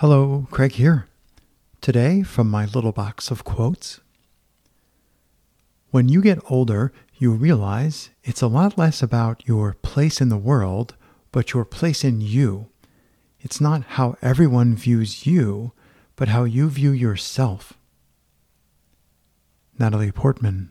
Hello, Craig here. Today, from my little box of quotes. When you get older, you realize it's a lot less about your place in the world, but your place in you. It's not how everyone views you, but how you view yourself. Natalie Portman.